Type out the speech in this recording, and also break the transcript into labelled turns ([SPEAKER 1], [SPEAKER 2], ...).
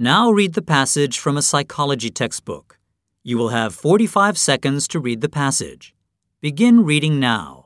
[SPEAKER 1] Now read the passage from a psychology textbook. You will have 45 seconds to read the passage. Begin reading now.